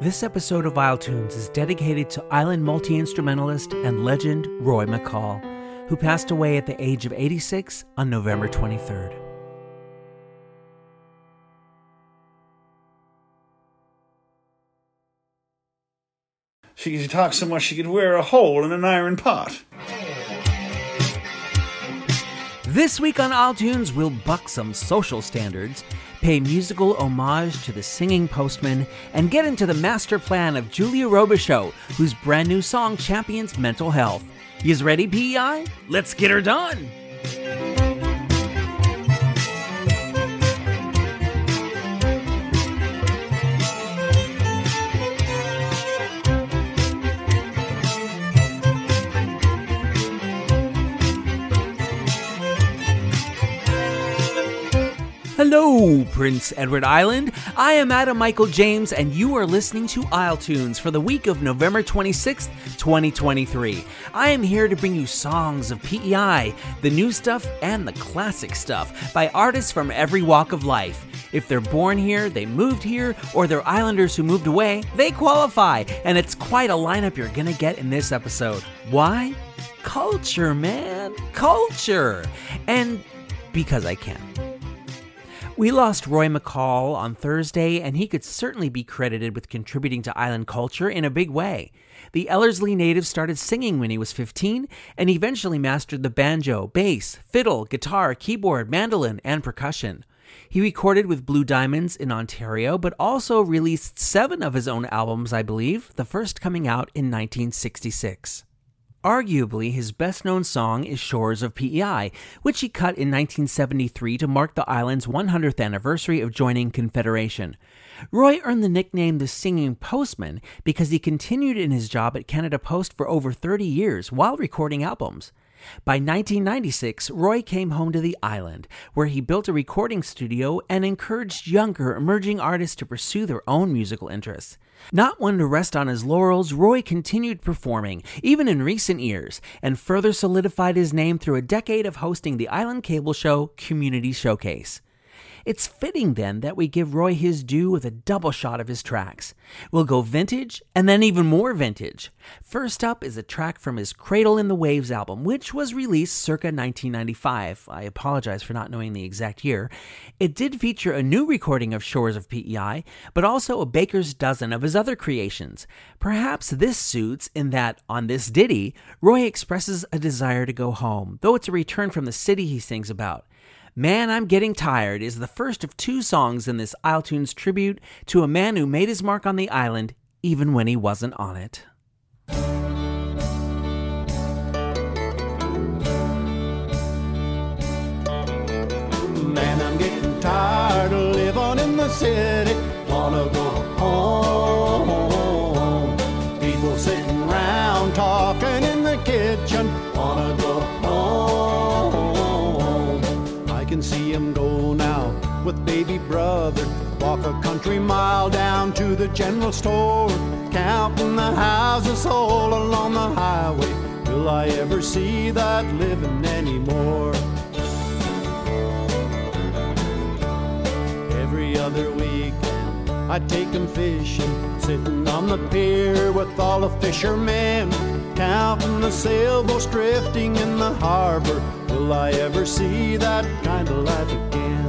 This episode of Isletunes is dedicated to island multi instrumentalist and legend Roy MacCaull, who passed away at the age of 86 on November 23rd. She could talk so much she could wear a hole in an iron pot. This week on Isletunes, we'll buck some social standards, pay musical homage to the singing postman, and get into the master plan of Julia Robichaud, whose brand new song champions mental health. You ready, PEI? Let's get her done! Hello, Prince Edward Island. I am Adam Michael James, and you are listening to Isletunes for the week of November 26th, 2023. I am here to bring you songs of PEI, the new stuff, and the classic stuff by artists from every walk of life. If they're born here, they moved here, or they're islanders who moved away, they qualify, and it's quite a lineup you're gonna get in this episode. Why? Culture, man. Culture. And because I can. We lost Roy MacCaull on Thursday, and he could certainly be credited with contributing to island culture in a big way. The Ellerslie native started singing when he was 15 and eventually mastered the banjo, bass, fiddle, guitar, keyboard, mandolin, and percussion. He recorded with Blue Diamonds in Ontario, but also released seven of his own albums, I believe, the first coming out in 1966. Arguably, his best known song is Shores of PEI, which he cut in 1973 to mark the island's 100th anniversary of joining Confederation. Roy earned the nickname the Singing Postman because he continued in his job at Canada Post for over 30 years while recording albums. By 1996, Roy came home to the island, where he built a recording studio and encouraged younger, emerging artists to pursue their own musical interests. Not one to rest on his laurels, Roy continued performing, even in recent years, and further solidified his name through a decade of hosting the island cable show Community Showcase. It's fitting then that we give Roy his due with a double shot of his tracks. We'll go vintage and then even more vintage. First up is a track from his Cradle in the Waves album, which was released circa 1995. I apologize for not knowing the exact year. It did feature a new recording of Shores of PEI, but also a baker's dozen of his other creations. Perhaps this suits in that on this ditty, Roy expresses a desire to go home, though it's a return from the city he sings about. Man, I'm Getting Tired is the first of two songs in this Isletunes tribute to a man who made his mark on the island even when he wasn't on it. Man, I'm getting tired of living in the city. Wanna go a country mile down to the general store. Counting the houses all along the highway. Will I ever see that living anymore? every other weekend. I take take 'em fishing, sitting on the pier with all the fishermen, counting the sailboats drifting in the harbor. Will I ever see that kind of life again?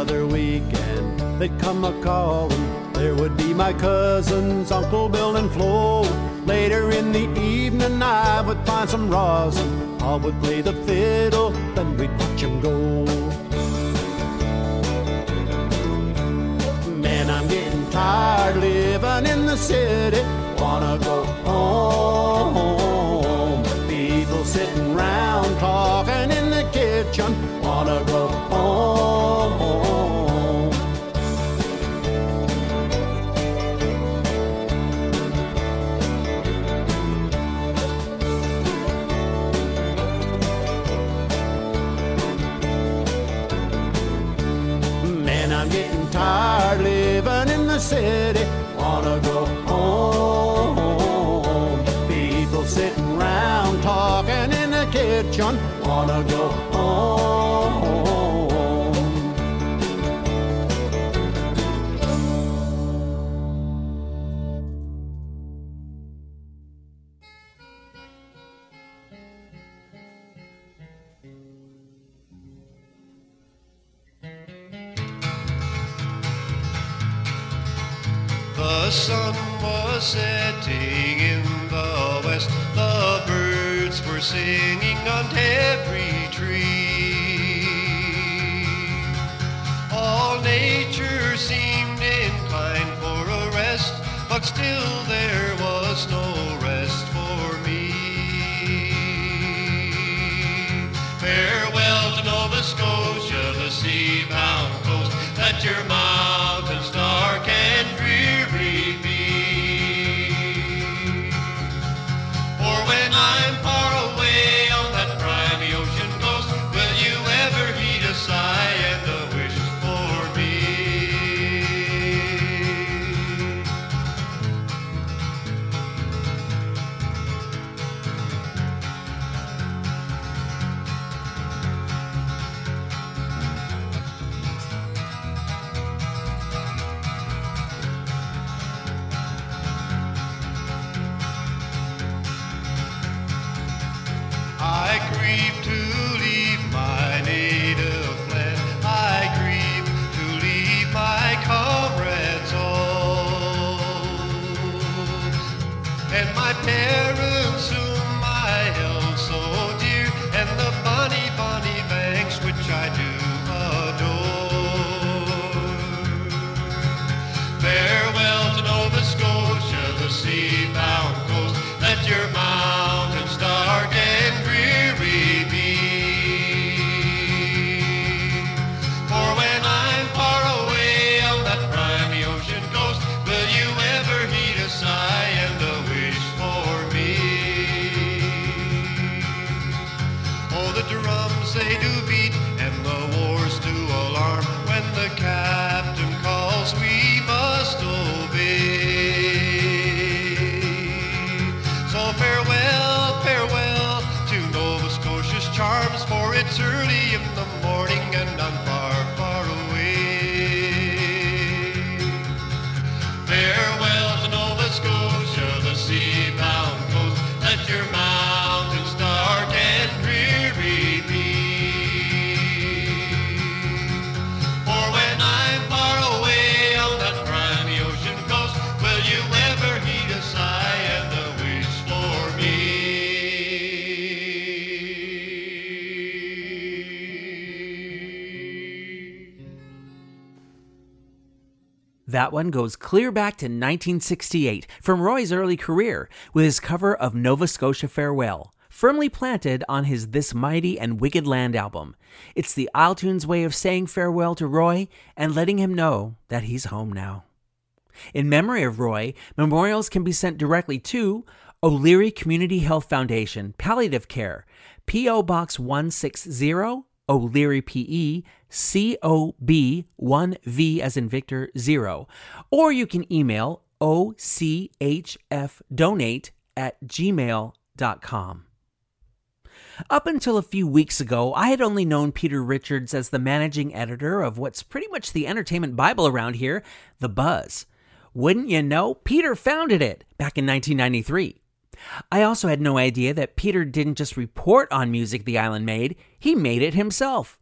Other weekend they'd come a calling. There would be my cousins, Uncle Bill and Flo. Later in the evening, I would find some rosin. I would play the fiddle, then we'd watch 'em go. Man, I'm getting tired living in the city. Wanna go home. People sitting round talking in the kitchen. Wanna go home. Still there That one goes clear back to 1968 from Roy's early career with his cover of Nova Scotia Farewell, firmly planted on his This Mighty and Wicked Land album. It's the Isletunes way of saying farewell to Roy and letting him know that he's home now. In memory of Roy, memorials can be sent directly to O'Leary Community Health Foundation, Palliative Care, P.O. Box 160, O'Leary PE, COB 1V as in Victor 0. Or you can email OCHFdonate at gmail.com. Up until a few weeks ago, I had only known Peter Richards as the managing editor of what's pretty much the entertainment Bible around here, The Buzz. Wouldn't you know, Peter founded it back in 1993. I also had no idea that Peter didn't just report on music the island made, he made it himself.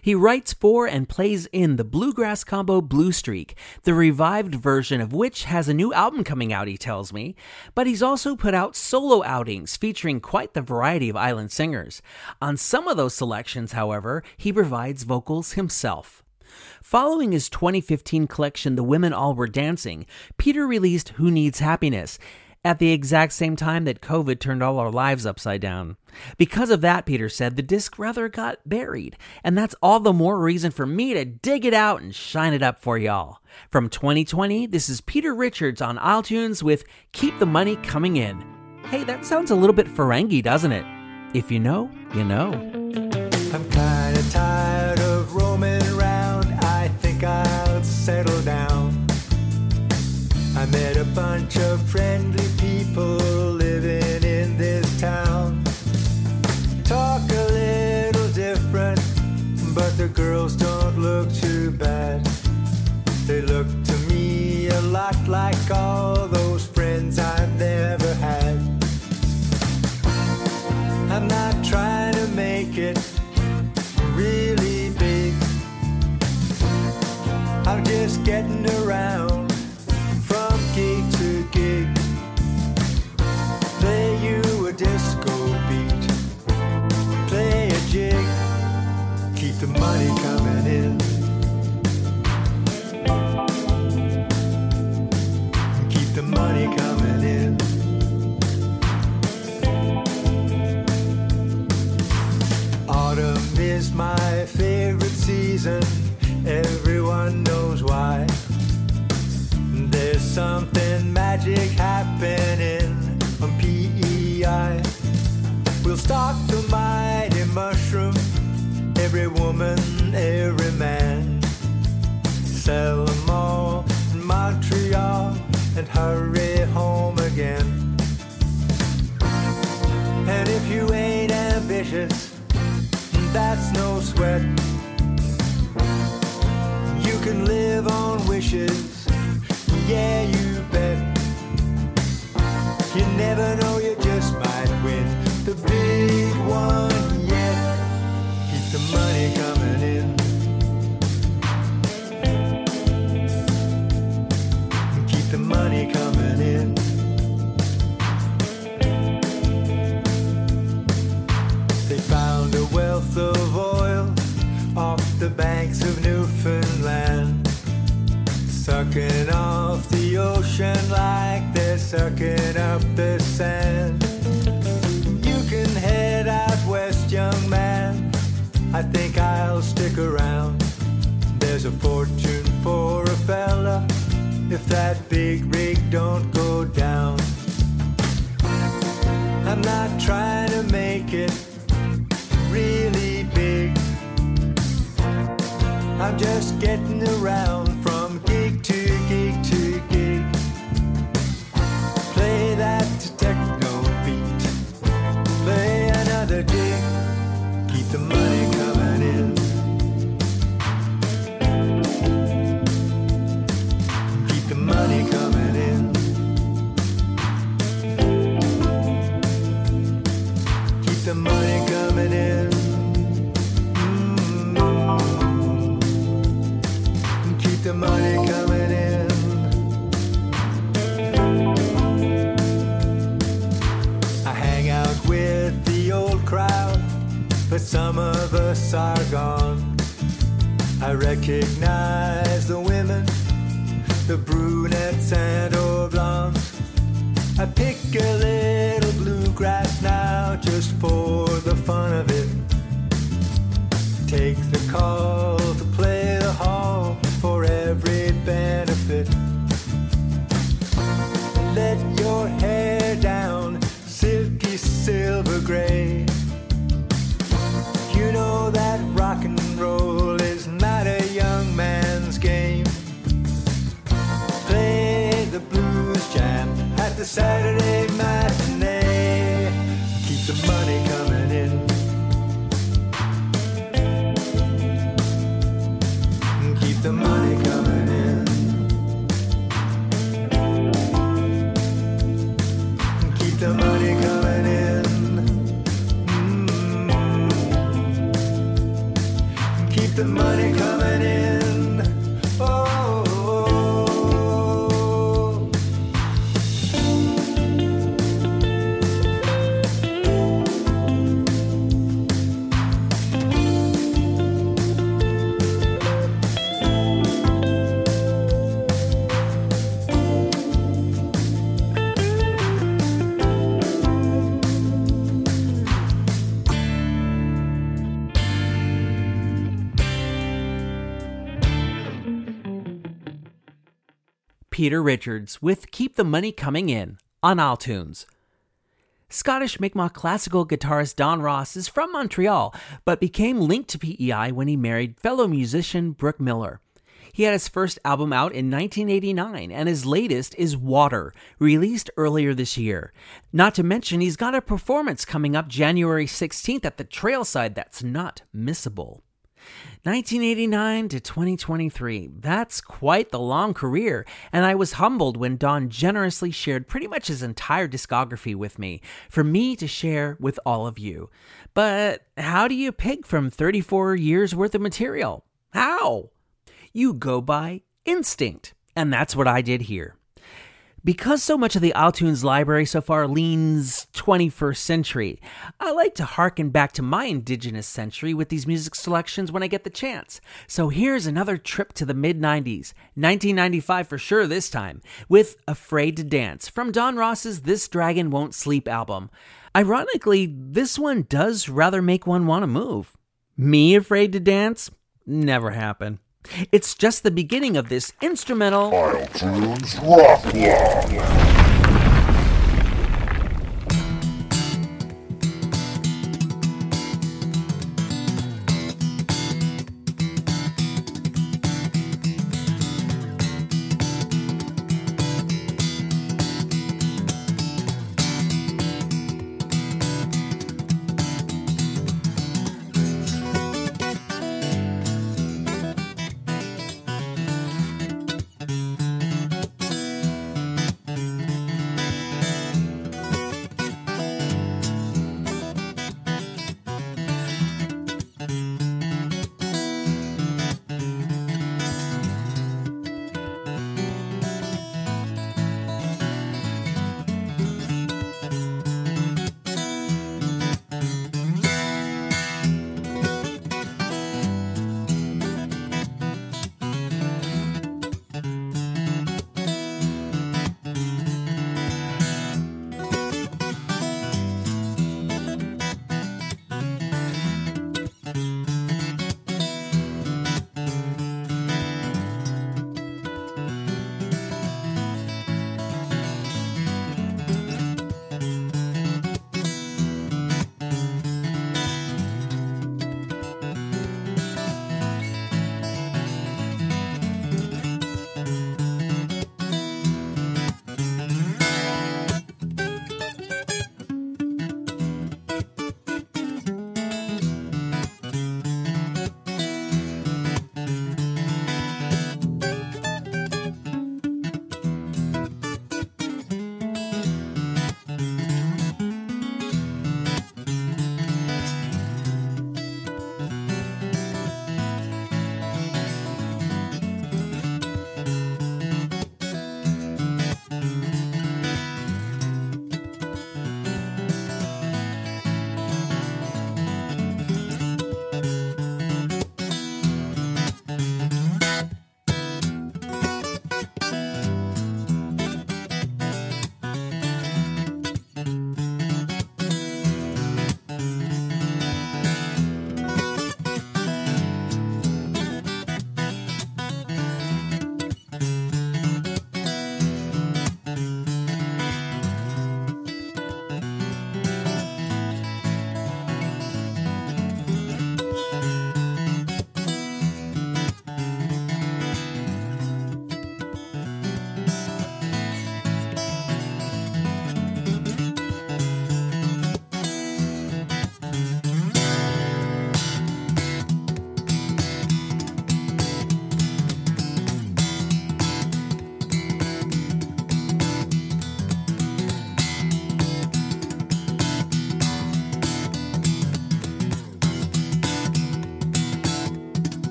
He writes for and plays in the bluegrass combo Blue Streak, the revived version of which has a new album coming out, he tells me. But he's also put out solo outings featuring quite the variety of island singers. On some of those selections, however, he provides vocals himself. Following his 2015 collection, The Women All Were Dancing, Peter released Who Needs Happiness at the exact same time that COVID turned all our lives upside down. Because of that, Peter said, the disc rather got buried, and that's all the more reason for me to dig it out and shine it up for y'all. From 2020, this is Peter Richards on Isletunes with Keep the Money Coming In. Hey, that sounds a little bit Ferengi, doesn't it? If you know, you know. I'm kinda tired bunch of friendly people living in this town. Talk a little different, but the girls don't look too bad. They look to me a lot like all is my favorite season. Everyone knows why. There's something magic happening on PEI. We'll stock the mighty mushroom. Every woman, every man. Sell them all in Montreal and hurry home again. And if you ain't ambitious, that's no sweat. You can live on wishes, yeah, you bet. You never know, you just might win the big one yet. Keep the money coming wealth of oil off the banks of Newfoundland. Sucking off the ocean like they're sucking up the sand. You can head out west, young man. I think I'll stick around. There's a fortune for a fella if that big rig don't go down. I'm not trying to make it I'm just getting around are gone. I recognize the women, the brunettes and blondes. I pick a little bluegrass now just for the fun of it. Take the call Saturday matinee. Peter Richards with Keep the Money Coming In on Isletunes. Scottish Mi'kmaq classical guitarist Don Ross is from Montreal, but became linked to PEI when he married fellow musician Brooke Miller. He had his first album out in 1989, and his latest is Water, released earlier this year. Not to mention, he's got a performance coming up January 16th at the Trailside that's not missable. 1989 to 2023. That's quite the long career, and I was humbled when Don generously shared pretty much his entire discography with me for me to share with all of you. But how do you pick from 34 years worth of material? How? You go by instinct, and that's what I did here. Because so much of the Isletunes library so far leans 21st century, I like to harken back to my indigenous century with these music selections when I get the chance. So here's another trip to the mid 90s, 1995 for sure this time, with Afraid to Dance from Don Ross's This Dragon Won't Sleep album. Ironically, this one does rather make one want to move. Me afraid to dance? Never happen. It's just the beginning of this instrumental. Rock.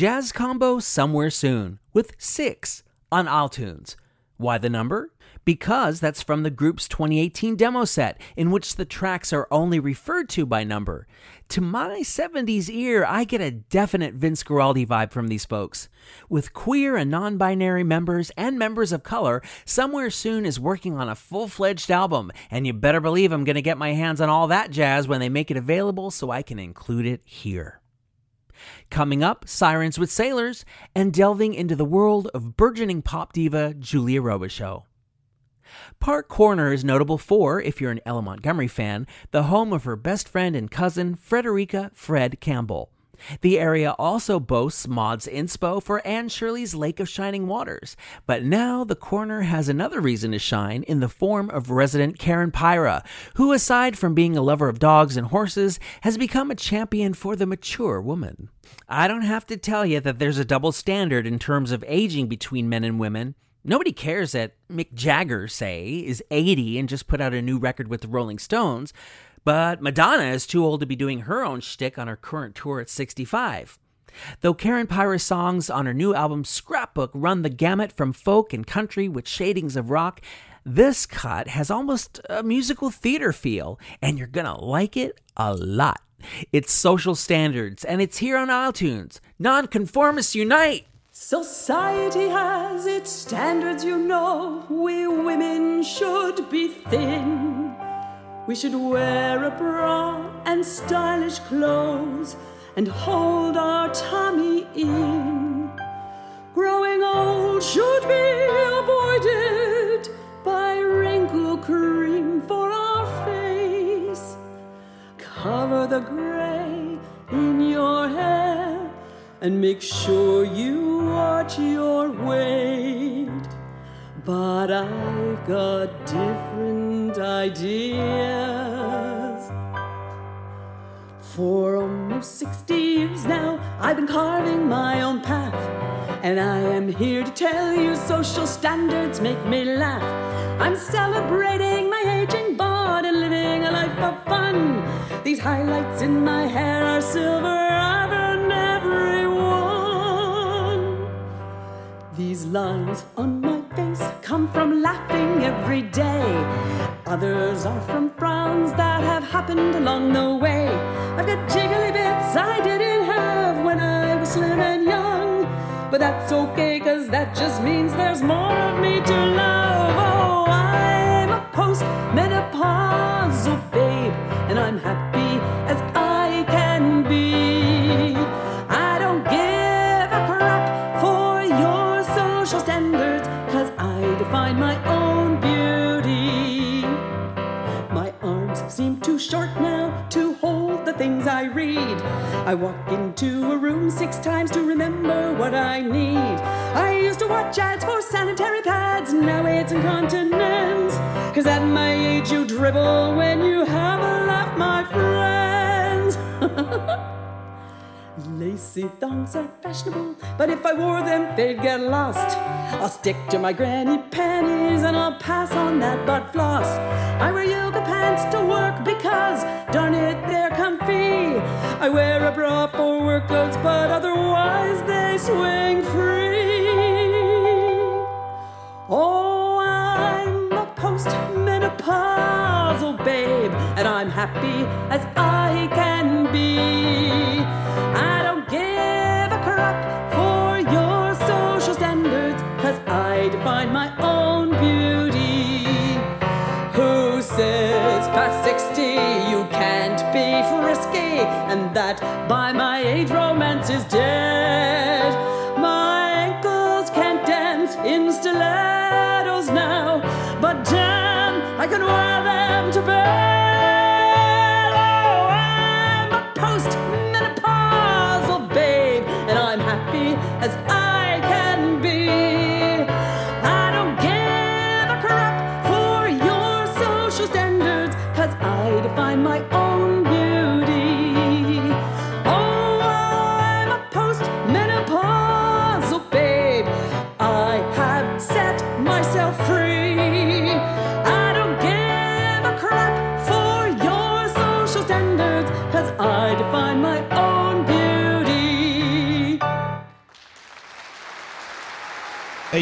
Jazz Combo Somewhere Soon with six on Isletunes. Why the number? Because that's from the group's 2018 demo set, in which the tracks are only referred to by number. To my 70s ear, I get a definite Vince Guaraldi vibe from these folks. With queer and non binary members and members of color, Somewhere Soon is working on a full fledged album, and you better believe I'm going to get my hands on all that jazz when they make it available so I can include it here. Coming up, Sirens with Sailors, and delving into the world of burgeoning pop diva Julia Robichaud. Park Corner is notable for, if you're an L.M. Montgomery fan, the home of her best friend and cousin, Frederica Fred Campbell. The area also boasts Maud's Inspo for Anne Shirley's Lake of Shining Waters, but now the corner has another reason to shine in the form of resident Karen Pyra, who, aside from being a lover of dogs and horses, has become a champion for the mature woman. I don't have to tell you that there's a double standard in terms of aging between men and women. Nobody cares that Mick Jagger, say, is 80 and just put out a new record with the Rolling Stones, but Madonna is too old to be doing her own shtick on her current tour at 65. Though Karen Pyra's songs on her new album Scrapbook run the gamut from folk and country with shadings of rock, this cut has almost a musical theater feel, and you're gonna like it a lot. It's social standards, and it's here on Isletunes. Nonconformists unite! Society has its standards, you know. We women should be thin. We should wear a bra and stylish clothes and hold our tummy in. Gray in your hair and make sure you watch your weight. But I've got different ideas. For almost 60 years now, I've been carving my own path. And I am here to tell you social standards make me laugh. I'm celebrating my aging These highlights in my hair are silver, earned everyone. These lines on my face come from laughing every day. Others are from frowns that have happened along the way. I've got jiggly bits I didn't have when I was slim and young. But that's okay, cause that just means there's more of me to love. Oh, I'm a postmenopausal babe, and I'm happy be. I don't give a crap for your social standards, cause I define my own beauty. My arms seem too short now to hold the things I read. I walk into a room six times to remember what I need. I used to watch ads for sanitary pads, now it's incontinence. Cause at my age you dribble when you have a laugh, my friends. Lacy thongs are fashionable, but if I wore them, they'd get lost. I'll stick to my granny panties and I'll pass on that butt floss. I wear yoga pants to work because, darn it, they're comfy. I wear a bra for workouts, but otherwise they swing free. Oh, I'm a postmenopausal babe, and I'm happy as I can be. I don't give a crap for your social standards, cause I define my own beauty. Who says past 60 you can't be frisky, and that by my age romance is dead?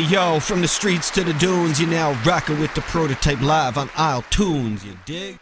Yo, from the streets to the dunes, you're now rocking with the prototype live on Isletunes, you dig?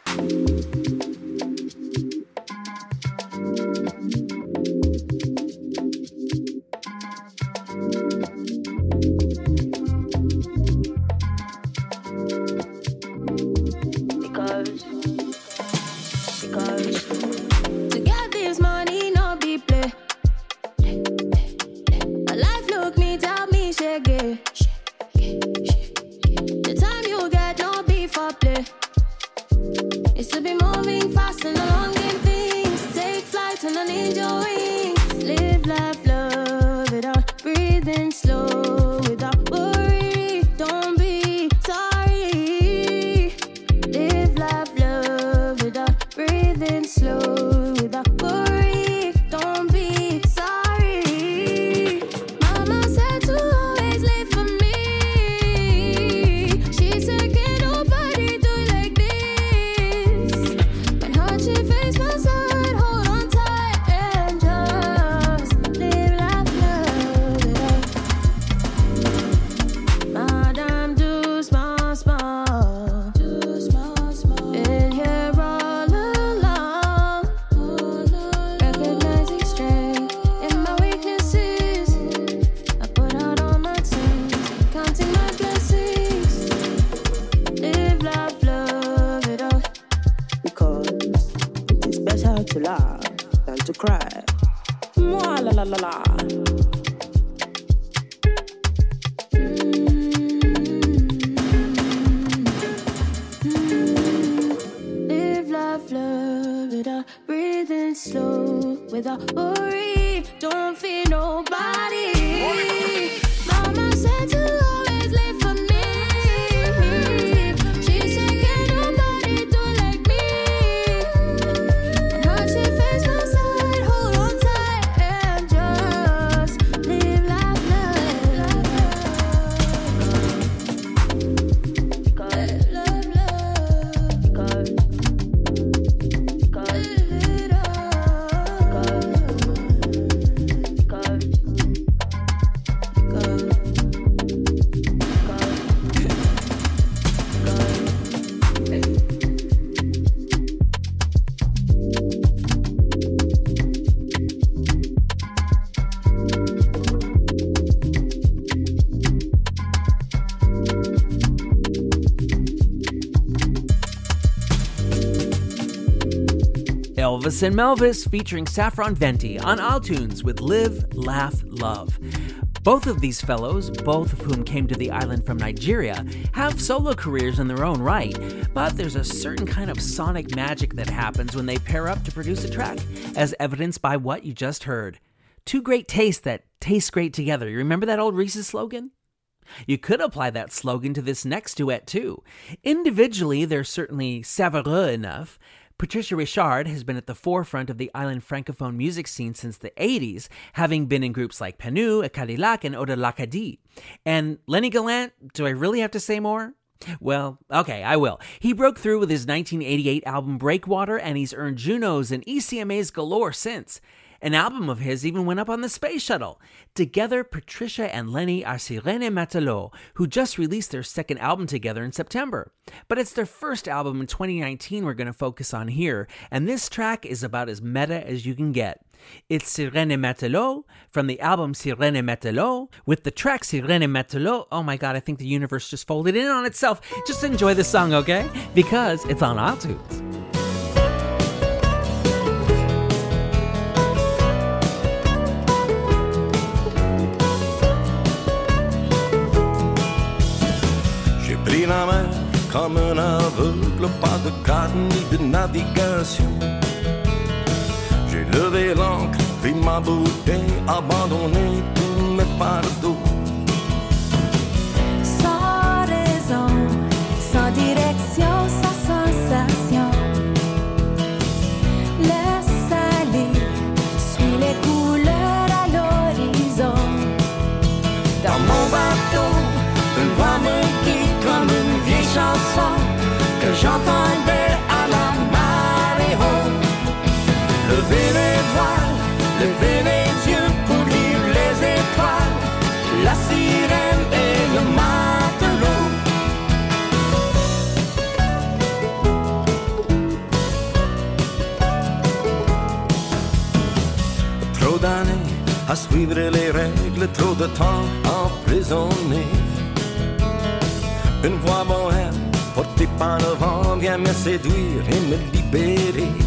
And Melvis featuring Saffron Venti on Isletunes with Live, Laugh, Love. Both of these fellows, both of whom came to the island from Nigeria, have solo careers in their own right, but there's a certain kind of sonic magic that happens when they pair up to produce a track, as evidenced by what you just heard. Two great tastes that taste great together. You remember that old Reese's slogan? You could apply that slogan to this next duet too. Individually, they're certainly savoureux enough. Patricia Richard has been at the forefront of the island francophone music scene since the 80s, having been in groups like Panu, Cadillac, and Ode à l'Acadie. And Lennie Gallant, do I really have to say more? Well, okay, I will. He broke through with his 1988 album Breakwater, and he's earned Junos and ECMAs galore since. An album of his even went up on the space shuttle. Together, Patricia and Lennie are Sirene Matelot, who just released their second album together in September. But it's their first album in 2019 we're going to focus on here, and this track is about as meta as you can get. It's Sirene Matelot from the album Sirene Matelot with the track Sirene Matelot. Oh my god, I think the universe just folded in on itself. Just enjoy the song, okay? Because it's on Isletunes. Comme un aveugle, pas de carte ni de navigation. J'ai levé l'ancre, pris ma bouteille, abandonné tous mes fardeaux. à suivre les règles, trop de temps emprisonné. Une voix bohème portée par le vent vient me séduire et me libérer.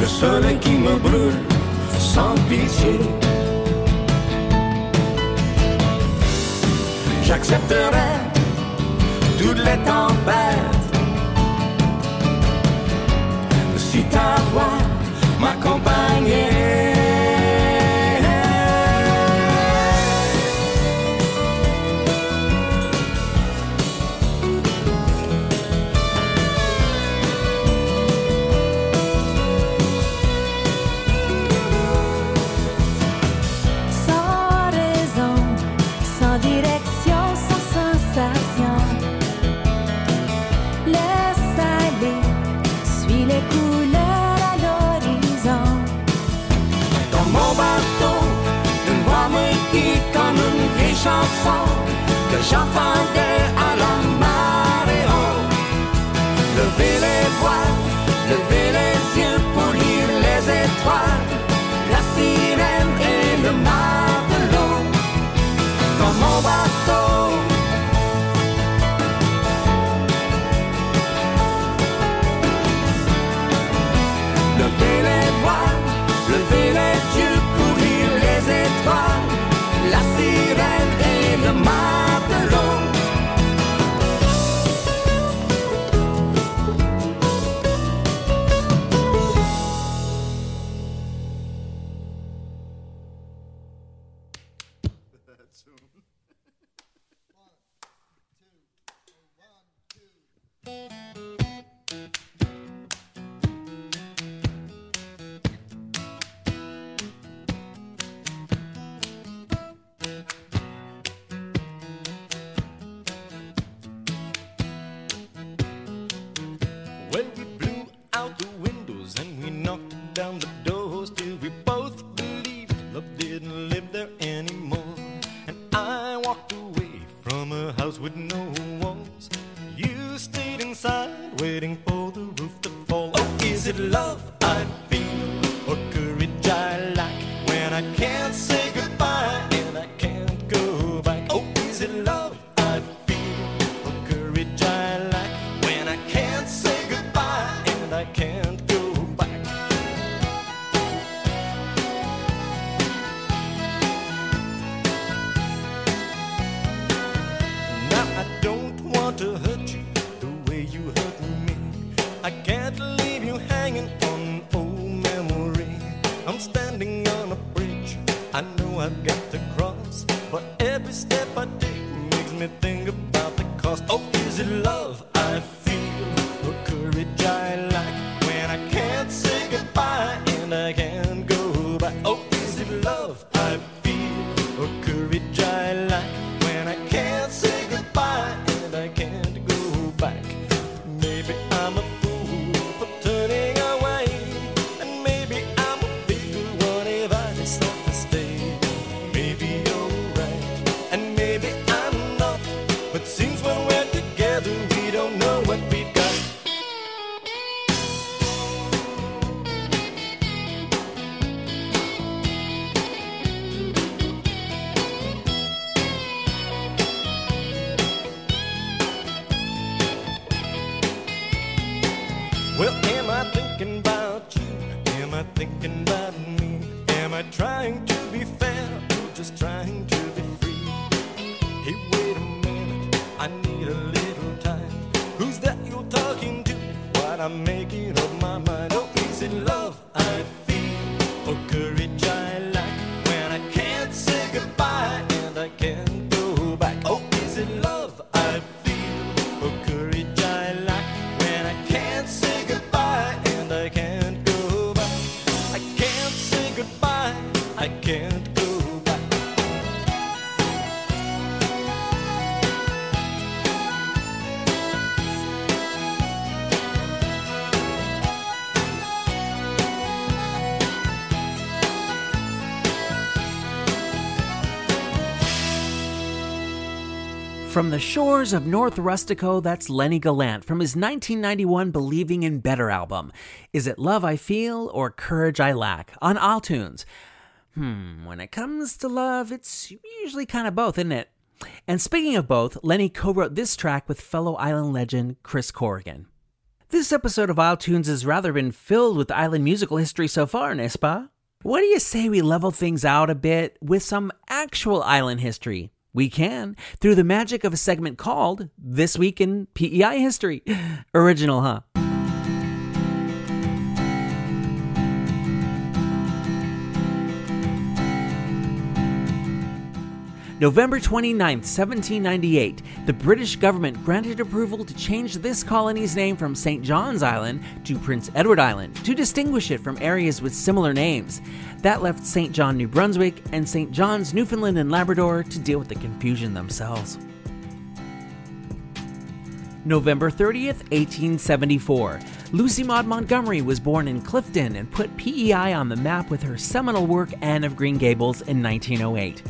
Le soleil qui me brûle sans pitié. J'accepterai toutes les tempêtes. Si ta voix m'accompagnait. que j'entendais à la marée. Levez les voiles, levez the shores of North Rustico, that's Lennie Gallant from his 1991 Believing in Better album. Is it Love I Feel or Courage I Lack? On Isletunes. Hmm, when it comes to love, it's usually kind of both, isn't it? And speaking of both, Lennie co wrote this track with fellow island legend Chris Corrigan. This episode of Isletunes has rather been filled with island musical history so far, n'est-ce pas? What do you say we level things out a bit with some actual island history? We can, through the magic of a segment called This Week in PEI History. Original, huh? November 29, 1798, the British government granted approval to change this colony's name from St. John's Island to Prince Edward Island to distinguish it from areas with similar names. That left St. John, New Brunswick, and St. John's, Newfoundland and Labrador to deal with the confusion themselves. November 30th, 1874. Lucy Maud Montgomery was born in Clifton and put PEI on the map with her seminal work Anne of Green Gables in 1908.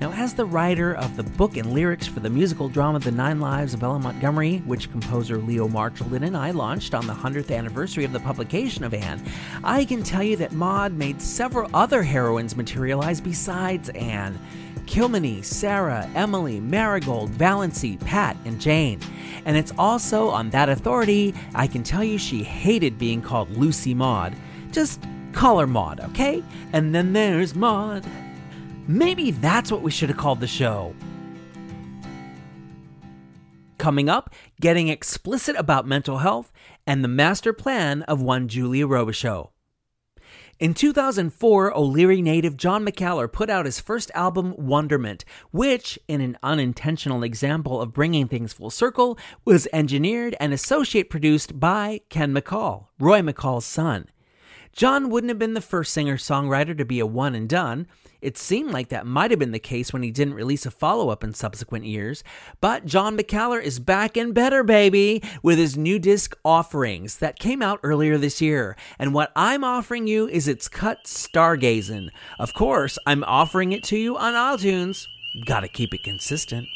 Now, as the writer of the book and lyrics for the musical drama The Nine Lives of L.M. Montgomery, which composer Leo Marchildon and I launched on the 100th anniversary of the publication of Anne, I can tell you that Maud made several other heroines materialize besides Anne. Kilmeny, Sarah, Emily, Marigold, Valancy, Pat, and Jane. And it's also on that authority I can tell you she hated being called Lucy Maud. Just call her Maud, okay? And then there's Maud. Maybe that's what we should have called the show. Coming up, getting explicit about mental health and the master plan of one Julia Robichaud. In 2004, O'Leary native John McCallum put out his first album, Wonderment, which, in an unintentional example of bringing things full circle, was engineered and associate produced by Ken MacCaull, Roy MacCaull's son. John wouldn't have been the first singer songwriter to be a one and done. It seemed like that might have been the case when he didn't release a follow up in subsequent years. But John McCallum is back and better, baby, with his new disc offerings that came out earlier this year. And what I'm offering you is its cut Stargazing. Of course, I'm offering it to you on Isletunes. Gotta keep it consistent.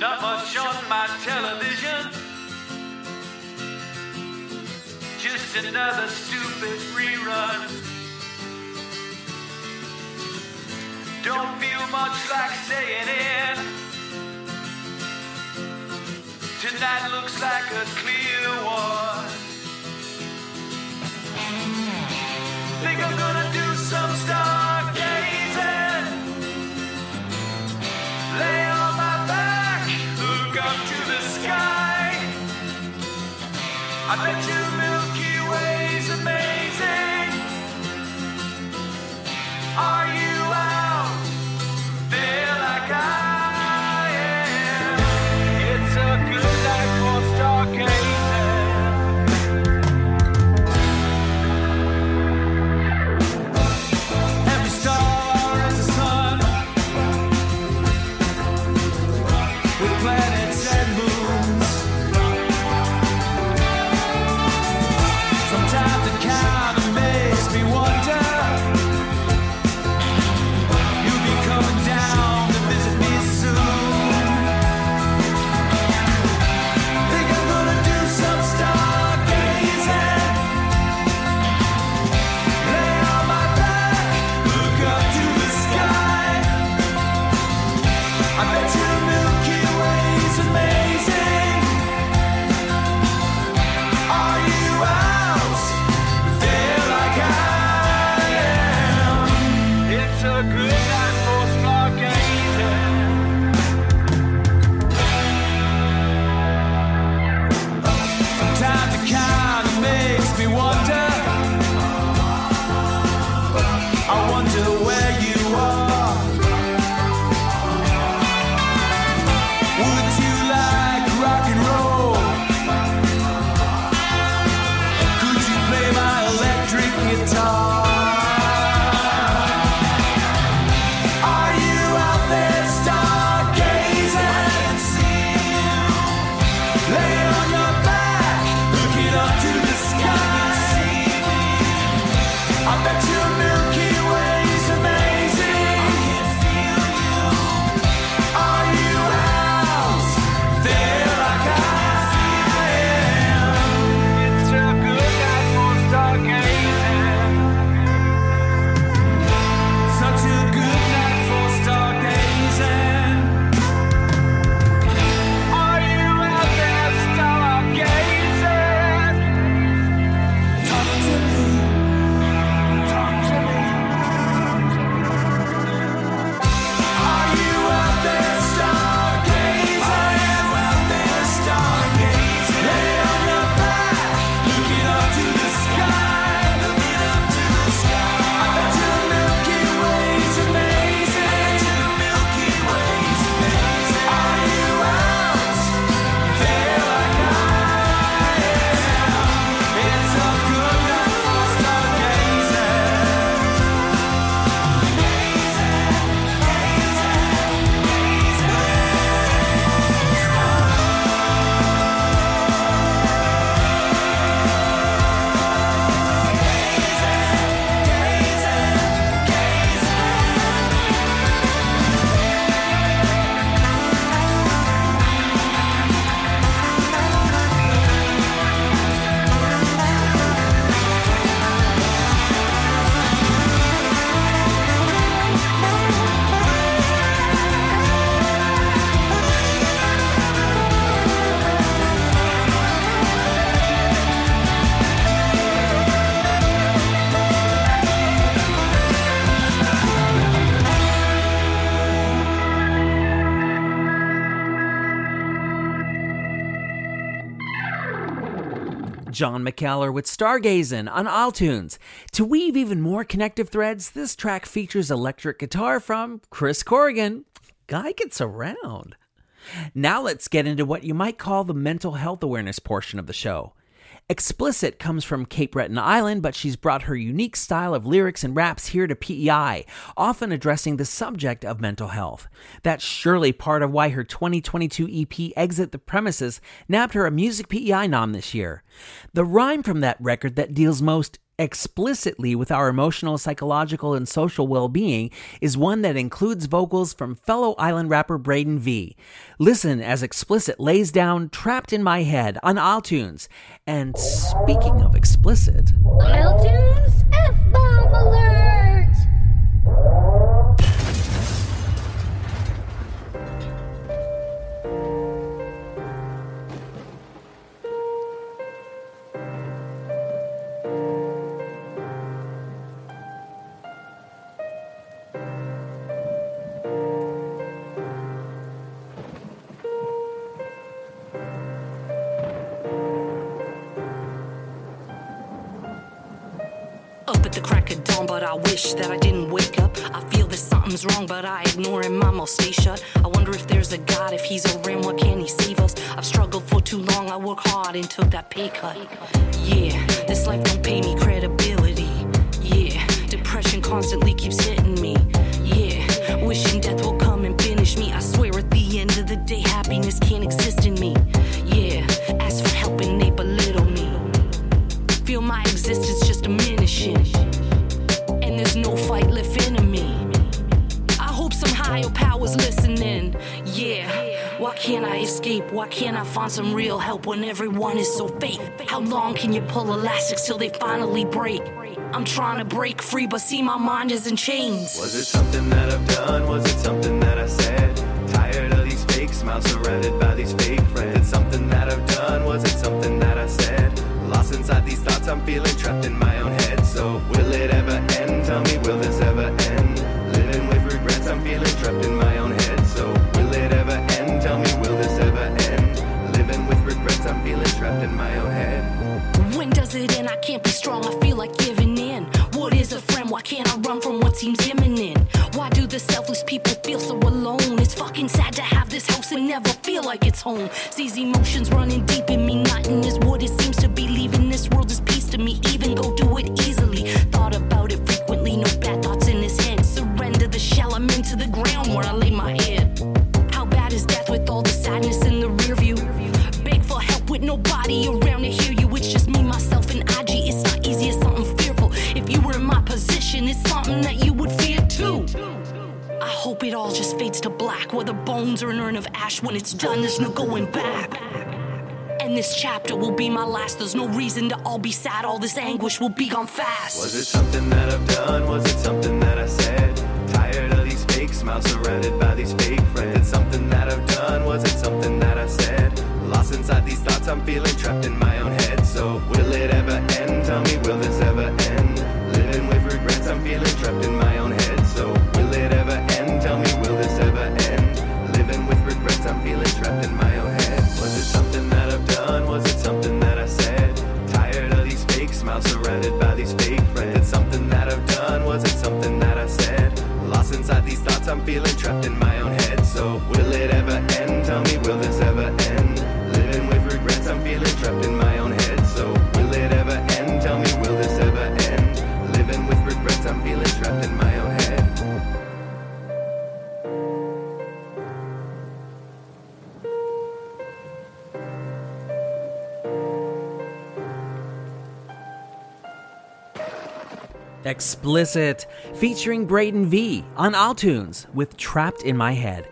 Not much on my television. Just another stupid rerun. Don't feel much like staying in. Tonight looks like a clear one. John McCallum with Stargazin' on Isletunes. To weave even more connective threads, this track features electric guitar from Chris Corrigan. Guy gets around. Now let's get into what you might call the mental health awareness portion of the show. Explicit comes from Cape Breton Island, but she's brought her unique style of lyrics and raps here to PEI, often addressing the subject of mental health. That's surely part of why her 2022 EP Exit the Premises nabbed her a Music PEI nom this year. The rhyme from that record that deals most explicitly with our emotional, psychological, and social well being is one that includes vocals from fellow island rapper Braden V. Listen as Explicit lays down Trapped in My Head on Isletunes. And speaking of explicit, Isletunes F bomb alert! Crack of dawn, but I wish that I didn't wake up. I feel that something's wrong, but I ignore him. I'm all stay shut. I wonder if there's a God, if he's around, what can he save us? I've struggled for too long, I work hard and took that pay cut. Yeah, this life don't pay me credibility. Yeah, depression constantly keeps hitting me. Yeah, wishing death will come and finish me. I swear at the end of the day, happiness can't exist in me. Yeah, ask for help and they belittle me. Feel my existence just diminishing. Why can't I escape? Why can't I find some real help when everyone is so fake? How long can you pull elastics till they finally break? I'm trying to break free, but see, my mind is in chains. Was it something that I've done? Was it something that I said? Tired of these fake smiles surrounded by these fake friends. Something that I've done? Was it something that I said? Lost inside these thoughts, I'm feeling trapped home. These emotions running deep in me, nothing is what it seems to be. Leaving this world is peace to me, even go do it easily. Thought about it frequently, no bad thoughts in his head. Surrender the shell, I'm into the ground where I lay my head. How bad is death with all the sadness in the rear view? Beg for help with nobody around to hear you. It's just me, myself, and IG. It's not easy, it's something fearful. If you were in my position, it's something that you would fear too. I hope it all just fades to black, where the bones are an urn of ash. When it's done, there's no going back. And this chapter will be my last. There's no reason to all be sad. All this anguish will be gone fast. Was it something that I've done? Was it something that I said? Tired of these fake smiles surrounded by these fake friends. Something that I've done? Was it something that I said? Lost inside these thoughts, I'm feeling trapped in my own head. So, will it ever end? Tell me, will this ever end? Living with regrets, I'm feeling trapped in my Explicit, featuring Braden V on Isletunes with Trapped in My Head.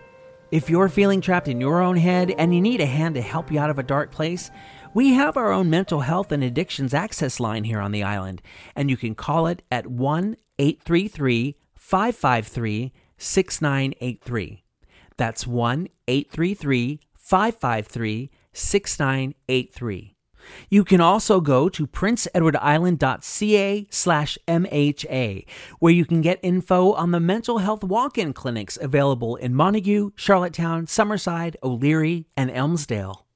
If you're feeling trapped in your own head and you need a hand to help you out of a dark place, we have our own mental health and addictions access line here on the island, and you can call it at 1 833 553 6983. That's 1 833 553 6983. You can also go to princeedwardisland.ca slash MHA, where you can get info on the mental health walk-in clinics available in Montague, Charlottetown, Summerside, O'Leary, and Elmsdale.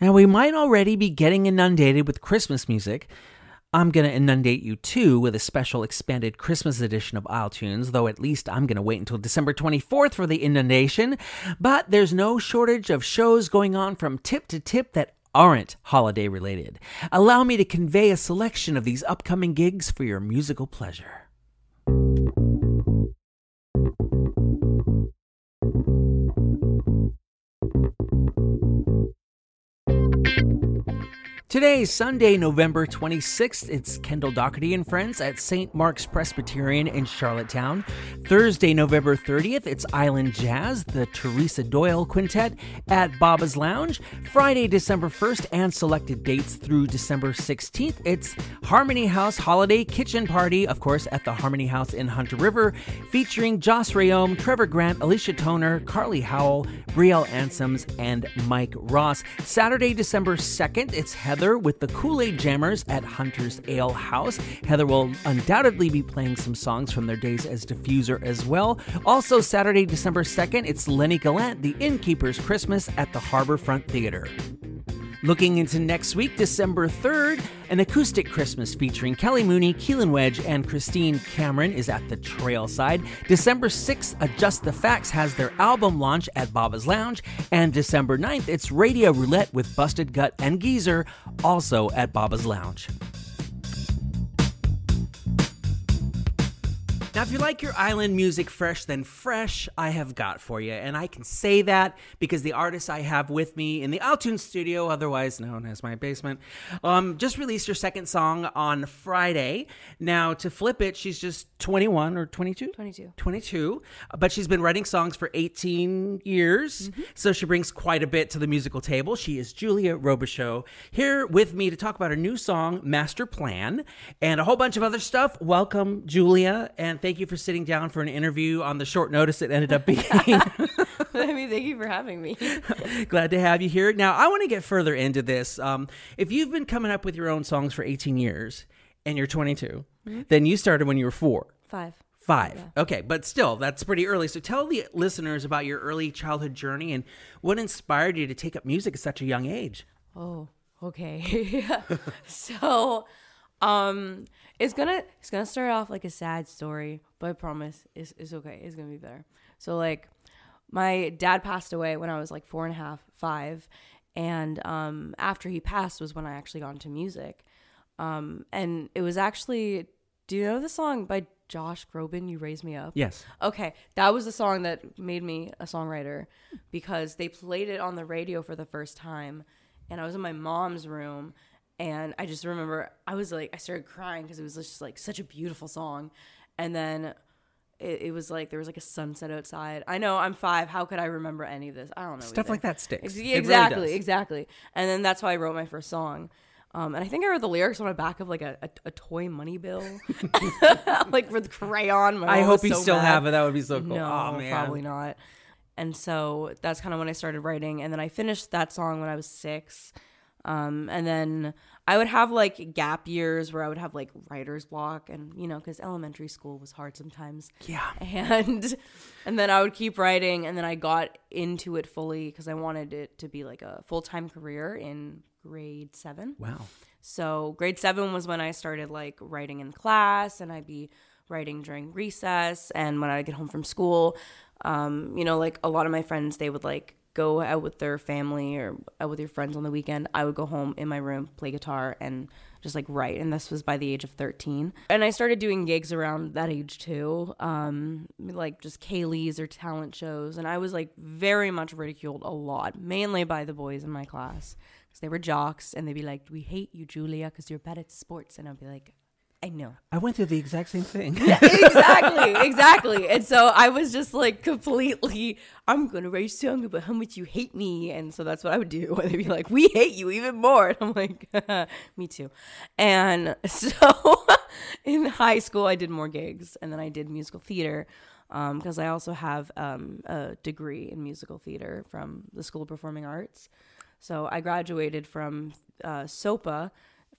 Now, we might already be getting inundated with Christmas music. I'm going to inundate you too with a special expanded Christmas edition of Isletunes, though at least I'm going to wait until December 24th for the inundation. But there's no shortage of shows going on from tip to tip that aren't holiday related. Allow me to convey a selection of these upcoming gigs for your musical pleasure. Today is Sunday, November 26th. It's Kendall Doherty and friends at St. Mark's Presbyterian in Charlottetown. Thursday, November 30th, it's Island Jazz, the Teresa Doyle Quintet at Baba's Lounge. Friday, December 1st, and selected dates through December 16th, it's Harmony House Holiday Kitchen Party, of course, at the Harmony House in Hunter River, featuring Joss Rayom, Trevor Grant, Alicia Toner, Carly Howell, Brielle Ansems, and Mike Ross. Saturday, December 2nd, it's Heather with the Kool Aid Jammers at Hunter's Ale House. Heather will undoubtedly be playing some songs from their days as diffuser as well. Also, Saturday, December 2nd, it's Lennie Gallant, The Innkeeper's Christmas at the Harborfront Theater. Looking into next week, December 3rd, an acoustic Christmas featuring Kelly Mooney, Keelan Wedge, and Christine Cameron is at the Trailside. December 6th, Adjust the Facts has their album launch at Baba's Lounge. And December 9th, it's Radio Roulette with Busted Gut and Geezer, also at Baba's Lounge. Now, if you like your island music fresh, then fresh I have got for you. And I can say that because the artist I have with me in the Isletunes studio, otherwise known as my basement, um, just released her second song on Friday. Now, to flip it, she's just 21 or 22? 22. 22. But she's been writing songs for 18 years. So she brings quite a bit to the musical table. She is Julia Robichaud here with me to talk about her new song, Master Plan, and a whole bunch of other stuff. Welcome, Julia. And thank you for sitting down for an interview on the short notice it ended up being. I mean, thank you for having me. Glad to have you here. Now, I want to get further into this. Um, if you've been coming up with your own songs for 18 years and you're 22, Mhm. then you started when you were four. Five. Five. Okay, but still, that's pretty early. So tell the listeners about your early childhood journey and what inspired you to take up music at such a young age. Oh, okay. so, um, it's gonna it's gonna start off like a sad story, but I promise it's it's okay. It's gonna be better. So like, my dad passed away when I was like four and a half, five, and um, after he passed was when I actually got into music, um, and it was actually. Do you know the song by Josh Groban? You raise me up. Yes. Okay, that was the song that made me a songwriter because they played it on the radio for the first time, and I was in my mom's room, and I just remember I was like I started crying because it was just like such a beautiful song, and then it, it was like there was like a sunset outside. I know I'm five. How could I remember any of this? I don't know. Stuff either. like that sticks. Ex- It really exactly, exactly. And then that's why I wrote my first song. Um, and I think I wrote the lyrics on the back of like a, a, a toy money bill, like with crayon. I hope was you so still mad. have it. That would be so cool. No, man. probably not. And so that's kind of when I started writing. And then I finished that song when I was six. Um, and then I would have like gap years where I would have like writer's block, and you know, because elementary school was hard sometimes. Yeah. And and then I would keep writing, and then I got into it fully because I wanted it to be like a full time career in grade seven. Wow. So grade seven was when I started like writing in class, and I'd be writing during recess, and when I get home from school, um, you know, like a lot of my friends, they would like go out with their family or out with your friends on the weekend. I would go home in my room, play guitar, and just like write. And this was by the age of thirteen. And I started doing gigs around that age too, um, like just ceilidhs or talent shows. And I was like very much ridiculed a lot, mainly by the boys in my class because they were jocks and they'd be like, "We hate you, Julia, because you're bad at sports." And I'd be like, "I know." I went through the exact same thing. exactly, exactly. And so I was just like completely, I'm gonna write a song about how much you hate me, and so that's what I would do. And they'd be like, "We hate you even more," and I'm like, "Me too." And so in high school, I did more gigs, and then I did musical theater because I also have um, a degree in musical theater from the School of Performing Arts. So I graduated from uh, SOPA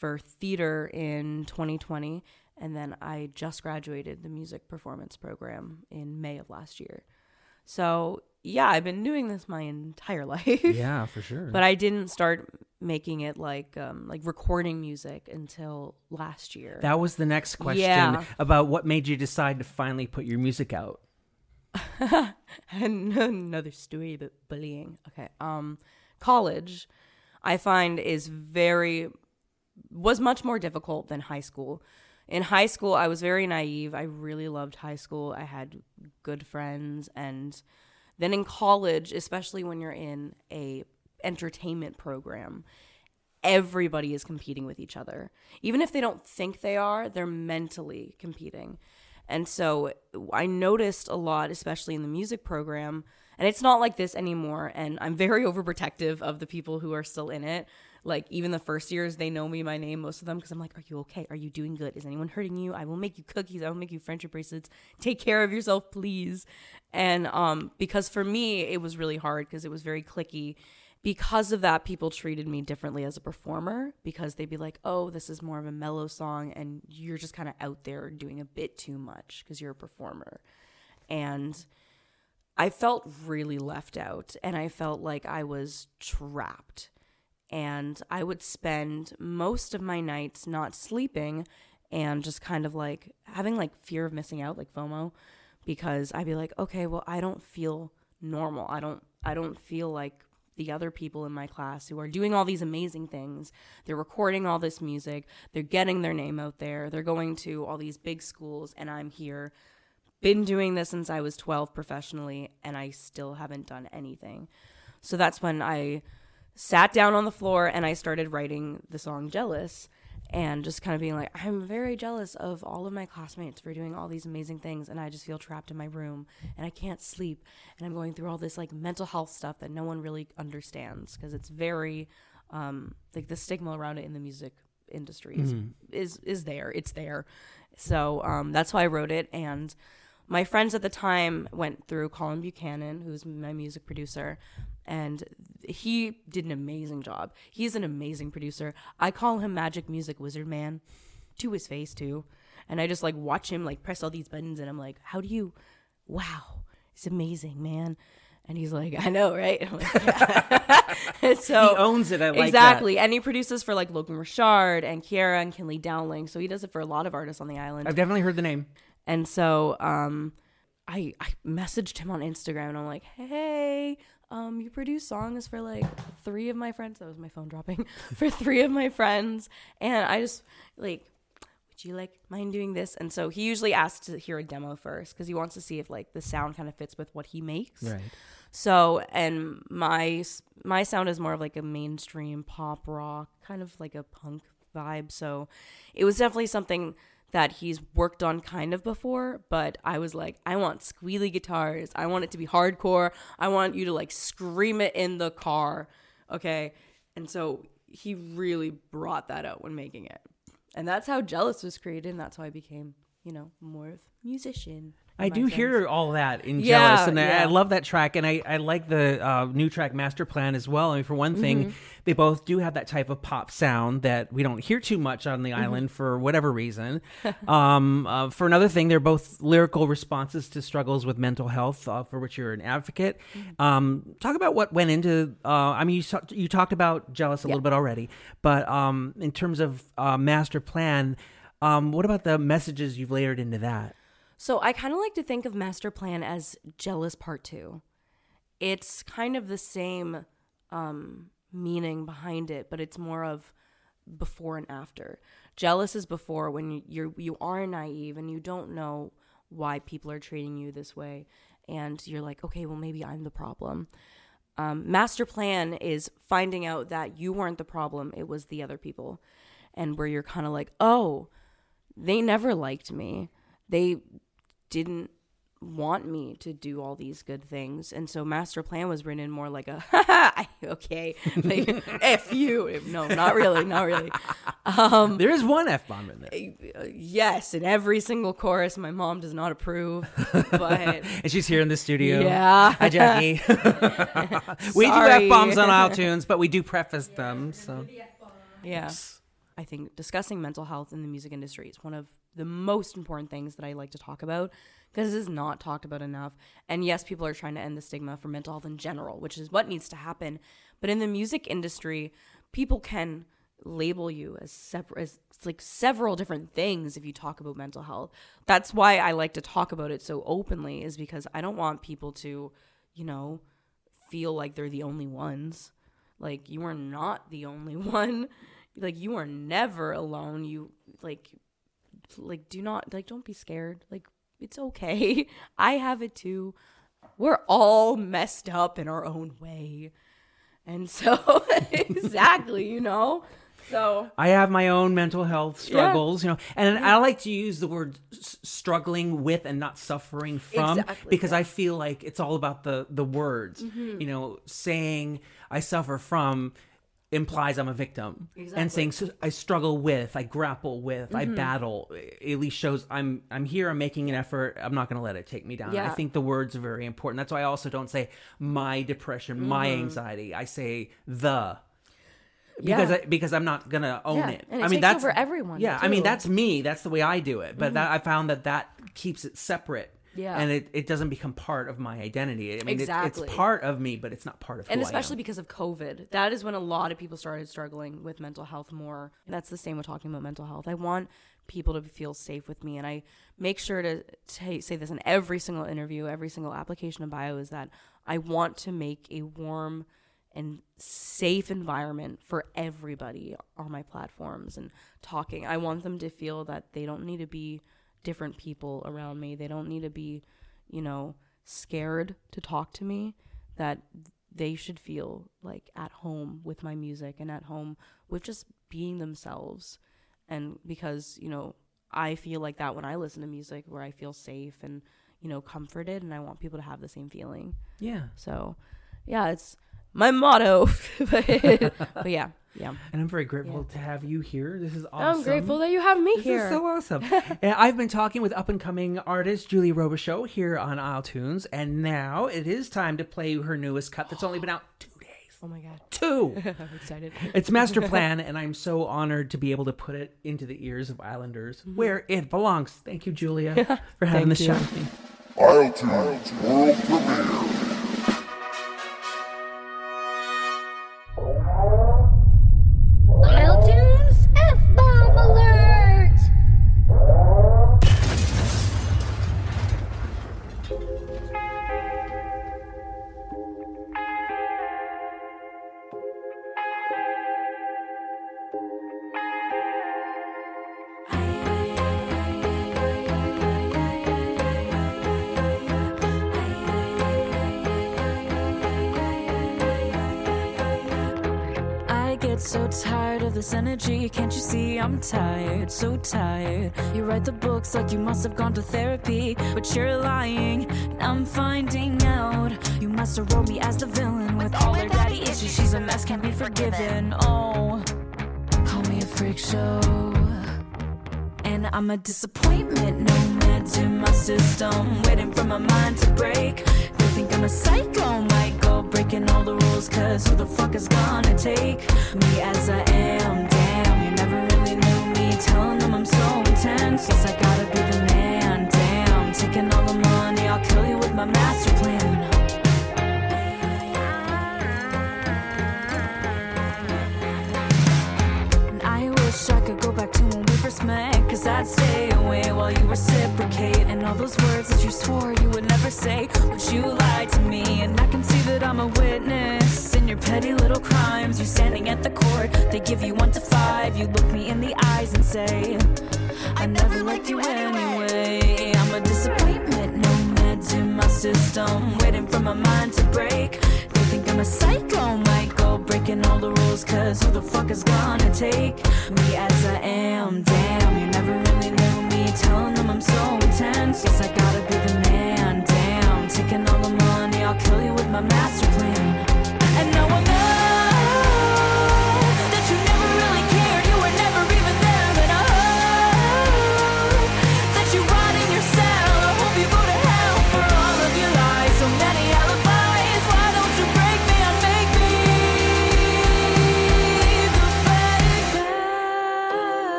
for theater in 2020, and then I just graduated the music performance program in May of last year. So yeah, I've been doing this my entire life. Yeah, for sure. But I didn't start making it like um like recording music until last year. That was the next question Yeah. about what made you decide to finally put your music out. and another story about bullying. Okay. Um college I find is very was much more difficult than high school. In high school I was very naive. I really loved high school. I had good friends and then in college, especially when you're in a entertainment program, everybody is competing with each other. Even if they don't think they are, they're mentally competing. And so I noticed a lot, especially in the music program, and it's not like this anymore. And I'm very overprotective of the people who are still in it. Like, even the first years, they know me, my name, most of them, because I'm like, Are you okay? Are you doing good? Is anyone hurting you? I will make you cookies. I will make you friendship bracelets. Take care of yourself, please. And um, because for me, it was really hard because it was very cliquey because of that, people treated me differently as a performer because they'd be like, oh, this is more of a mellow song, and you're just kind of out there doing a bit too much because you're a performer. And I felt really left out, and I felt like I was trapped. And I would spend most of my nights not sleeping and just kind of like having like fear of missing out, like FOMO, because I'd be like, okay, well, I don't feel normal. I don't, I don't feel like the other people in my class who are doing all these amazing things. They're recording all this music, they're getting their name out there, they're going to all these big schools, and I'm here. Been doing this since I was 12 professionally, and I still haven't done anything. So that's when I sat down on the floor and I started writing the song Jealous and just kind of being like, I'm very jealous of all of my classmates for doing all these amazing things, and I just feel trapped in my room and I can't sleep, and I'm going through all this like mental health stuff that no one really understands because it's very um, like the stigma around it in the music industry is, Mhm. is is there. It's there. So um, that's why I wrote it, and my friends at the time went through Colin Buchanan, who's my music producer, and he did an amazing job. He's an amazing producer. I call him Magic Music Wizard Man to his face too. And I just like watch him like press all these buttons and I'm like, "How do you wow, it's amazing, man." And he's like, "I know, right?" Like, "Yeah." so He owns it. I like that. exactly. And he produces for like Logan Richard and Kiara and Kinley Dowling. So he does it for a lot of artists on the island. I've definitely heard the name. And so um, I, I messaged him on Instagram and I'm like, hey, um, you produce songs for like three of my friends. That was my phone dropping. for three of my friends. And I just like, would you like mind doing this? And so he usually asks to hear a demo first because he wants to see if like the sound kind of fits with what he makes. Right. So, and my my sound is more of like a mainstream pop rock, kind of like a punk vibe. So, it was definitely something that he's worked on kind of before, but I was like, I want squealy guitars. I want it to be hardcore. I want you to like scream it in the car. Okay? And so he really brought that out when making it. And that's how Jealous was created, and that's how I became, you know, more of a musician. I do hear all that in Yeah, Jealous, and I, I love that track, and I, I like the uh, new track Master Plan as well. I mean, for one thing, Mhm. they both do have that type of pop sound that we don't hear too much on the Mhm. island for whatever reason. um, uh, for another thing, they're both lyrical responses to struggles with mental health, uh, for which you're an advocate. Mm-hmm. Um, talk about what went into. Uh, I mean, you, you talked about Jealous a Yeah. little bit already, but um, in terms of uh, Master Plan. Um, what about the messages you've layered into that? So I kind of like to think of Master Plan as Jealous Part 2. It's kind of the same um, meaning behind it, but it's more of before and after. Jealous is before when you- you're you are naive and you don't know why people are treating you this way, and you're like, okay, well maybe I'm the problem. Um, master plan is finding out that you weren't the problem; it was the other people, and where you're kind of like, oh, they never liked me. They didn't want me to do all these good things. And so master plan was written more like a "I- okay, like F you. No, not really, not really. Um There is one F bomb in there. uh, yes, in every single chorus my mom does not approve. But and she's here in the studio. Yeah. Hi, Jackie. we do F bombs on Isletunes, but we do preface them. So Yeah. I think discussing mental health in the music industry is one of the most important things that I like to talk about because this is not talked about enough. And yes, people are trying to end the stigma for mental health in general, which is what needs to happen. But in the music industry, people can label you as separate as like several different things if you talk about mental health. That's why I like to talk about it so openly is because I don't want people to, you know, feel like they're the only ones. Like you are not the only one. Like you are never alone. You like like do not like don't be scared. Like it's okay. I have it too. We're all messed up in our own way. And so exactly, you know. So I have my own mental health struggles, you know, and I like to use the word s- struggling with and not suffering from Exactly, because I feel like it's all about the the words. Mhm. You know, saying I suffer from implies I'm a victim, Exactly. and saying I struggle with, I grapple with, I Mhm. battle, at least shows I'm I'm here. I'm making an effort. I'm not going to let it take me down. I think the words are very important. That's why I also don't say my depression, my Mhm. anxiety. I say the because Yeah. I, because I'm not gonna own Yeah, it. and it I mean that's for everyone, Yeah, I mean that's me. That's the way I do it. But Mhm. that I found that that keeps it separate. Yeah. and it, it doesn't become part of my identity. I mean, it- it's part of me, but it's not part of and especially because of COVID, that is when a lot of people started struggling with mental health more. That's the same with talking about mental health. I want people to feel safe with me, and I make sure to ta- say this in every single interview, every single application of bio is that I want to make a warm and safe environment for everybody on my platforms and talking. I want them to feel that they don't need to be different people around me. They don't need to be, you know, scared to talk to me. That they should feel like at home with my music and at home with just being themselves. And because, you know, I feel like that when I listen to music where I feel safe and, you know, comforted and I want people to have the same feeling. Yeah. So, yeah, it's my motto. but, but yeah, yeah. And I'm very grateful to have you here. This is awesome. I'm grateful that you have me This here. is so awesome. and I've been talking with up and coming artist Julia Robichaud here on Isletunes, and now it is time to play her newest cut that's only been out two days. Oh my god. Two. I'm excited. It's Master Plan, and I'm so honored to be able to put it into the ears of Islanders mm-hmm. where it belongs. Thank you, Julia, for having Thank this you. chat with me. Isletunes World Premiere. Can't you see I'm tired? So tired. You write the books like you must have gone to therapy, but you're lying. I'm finding out you must have wrote me as the villain with all her daddy issues. She's a mess, can't be forgiven. Oh, call me a freak show. And I'm a disappointment, no meds in my system. Waiting for my mind to break. They think I'm a psycho, go breaking all the rules. Cause who the fuck is gonna take me as I am? Telling them I'm so intense. Yes, I gotta be the man. Damn, taking all the money, I'll kill you with my master plan. Cause I'd stay away while you reciprocate. And all those words that you swore you would never say. But you lied to me. And I can see that I'm a witness in your petty little crimes. You're standing at the court, they give you one to five. You look me in the eyes and say, I never liked you anyway. I'm a disappointment, no meds in my system. Waiting for my mind to break. Think I'm a psycho, go breaking all the rules. Cause who the fuck is gonna take me as I am? Damn, you never really knew me. Telling them I'm so intense. Yes, I gotta be the man. Damn, taking all the money, I'll kill you with my master plan. And no one knows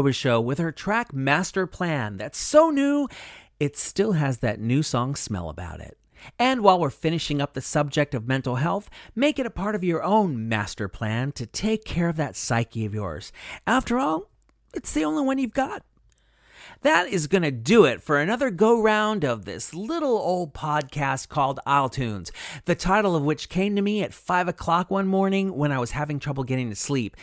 Robichaud with her track Master Plan. That's so new, it still has that new song smell about it. And while we're finishing up the subject of mental health, make it a part of your own master plan to take care of that psyche of yours. After all, it's the only one you've got. That is going to do it for another go round of this little old podcast called Isletunes, the title of which came to me at 5 o'clock one morning when I was having trouble getting to sleep.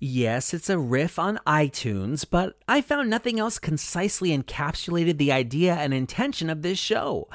Yes, it's a riff on iTunes, but I found nothing else concisely encapsulated the idea and intention of this show.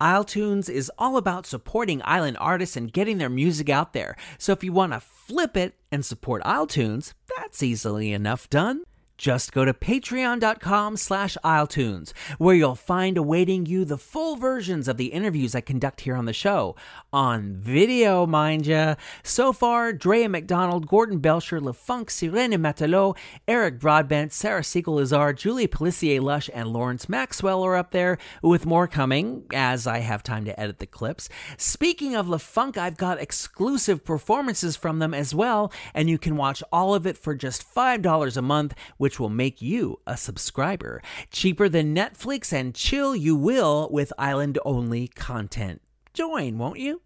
Isletunes is all about supporting island artists and getting their music out there. So if you want to flip it and support Isletunes, that's easily enough done. Just go to patreon.com slash Isletunes, where you'll find awaiting you the full versions of the interviews I conduct here on the show. On video, mind ya. So far, Drea McDonald, Gordon Belcher, LeFunk, Sirene Matelot, Eric Broadbent, Sarah Siegel Lazar, Julie Pellissier Lush, and Lawrence Maxwell are up there, with more coming as I have time to edit the clips. Speaking of LeFunk, I've got exclusive performances from them as well, and you can watch all of it for just $5 a month which will make you a subscriber. Cheaper than Netflix and chill you will with island only content. Join, won't you?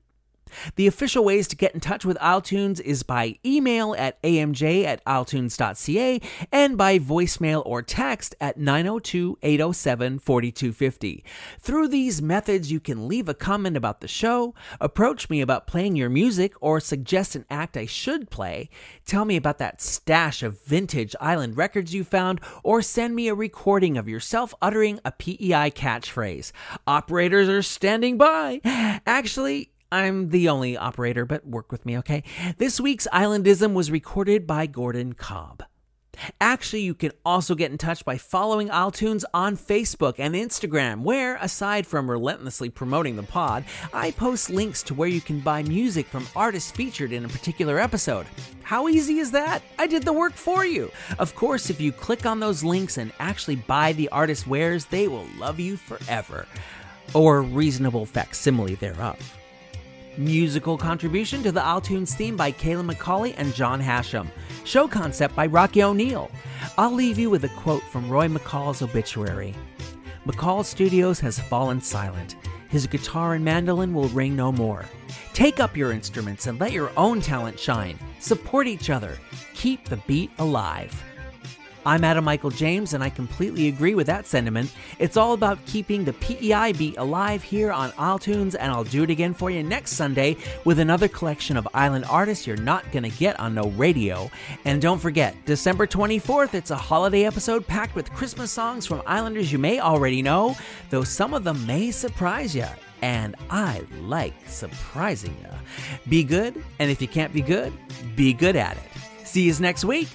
The official ways to get in touch with Isletunes is by email at amj at Isletunes.ca and by voicemail or text at 902 807 4250. Through these methods, you can leave a comment about the show, approach me about playing your music, or suggest an act I should play, tell me about that stash of vintage island records you found, or send me a recording of yourself uttering a PEI catchphrase. Operators are standing by. Actually, I'm the only operator, but work with me, okay? This week's Islandism was recorded by Gordon Cobb. Actually, you can also get in touch by following Isletunes on Facebook and Instagram, where, aside from relentlessly promoting the pod, I post links to where you can buy music from artists featured in a particular episode. How easy is that? I did the work for you. Of course, if you click on those links and actually buy the artist's wares, they will love you forever. Or reasonable facsimile thereof. Musical contribution to the Isletunes theme by Kayla McCauley and John Hashem. Show concept by Rocky O'Neill. I'll leave you with a quote from Roy MacCaull's obituary. MacCaull Studios has fallen silent. His guitar and mandolin will ring no more. Take up your instruments and let your own talent shine. Support each other. Keep the beat alive. I'm Adam Michael James, and I completely agree with that sentiment. It's all about keeping the PEI beat alive here on Isletunes, and I'll do it again for you next Sunday with another collection of island artists you're not going to get on no radio. And don't forget, December 24th, it's a holiday episode packed with Christmas songs from islanders you may already know, though some of them may surprise you. And I like surprising you. Be good, and if you can't be good, be good at it. See you next week.